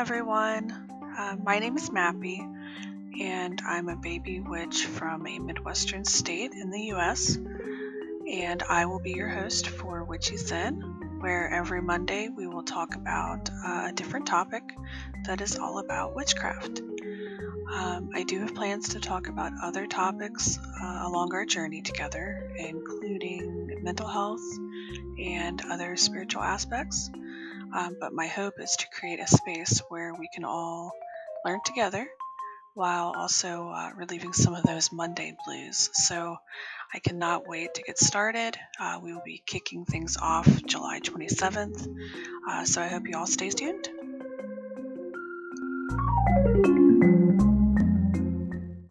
everyone. Uh, my name is Mappy, and I'm a baby witch from a Midwestern state in the US. And I will be your host for Witchy Zen, where every Monday we will talk about uh, a different topic that is all about witchcraft. Um, I do have plans to talk about other topics uh, along our journey together, including mental health and other spiritual aspects. Um, but my hope is to create a space where we can all learn together while also uh, relieving some of those Monday blues. So I cannot wait to get started. Uh, we will be kicking things off July 27th. Uh, so I hope you all stay tuned.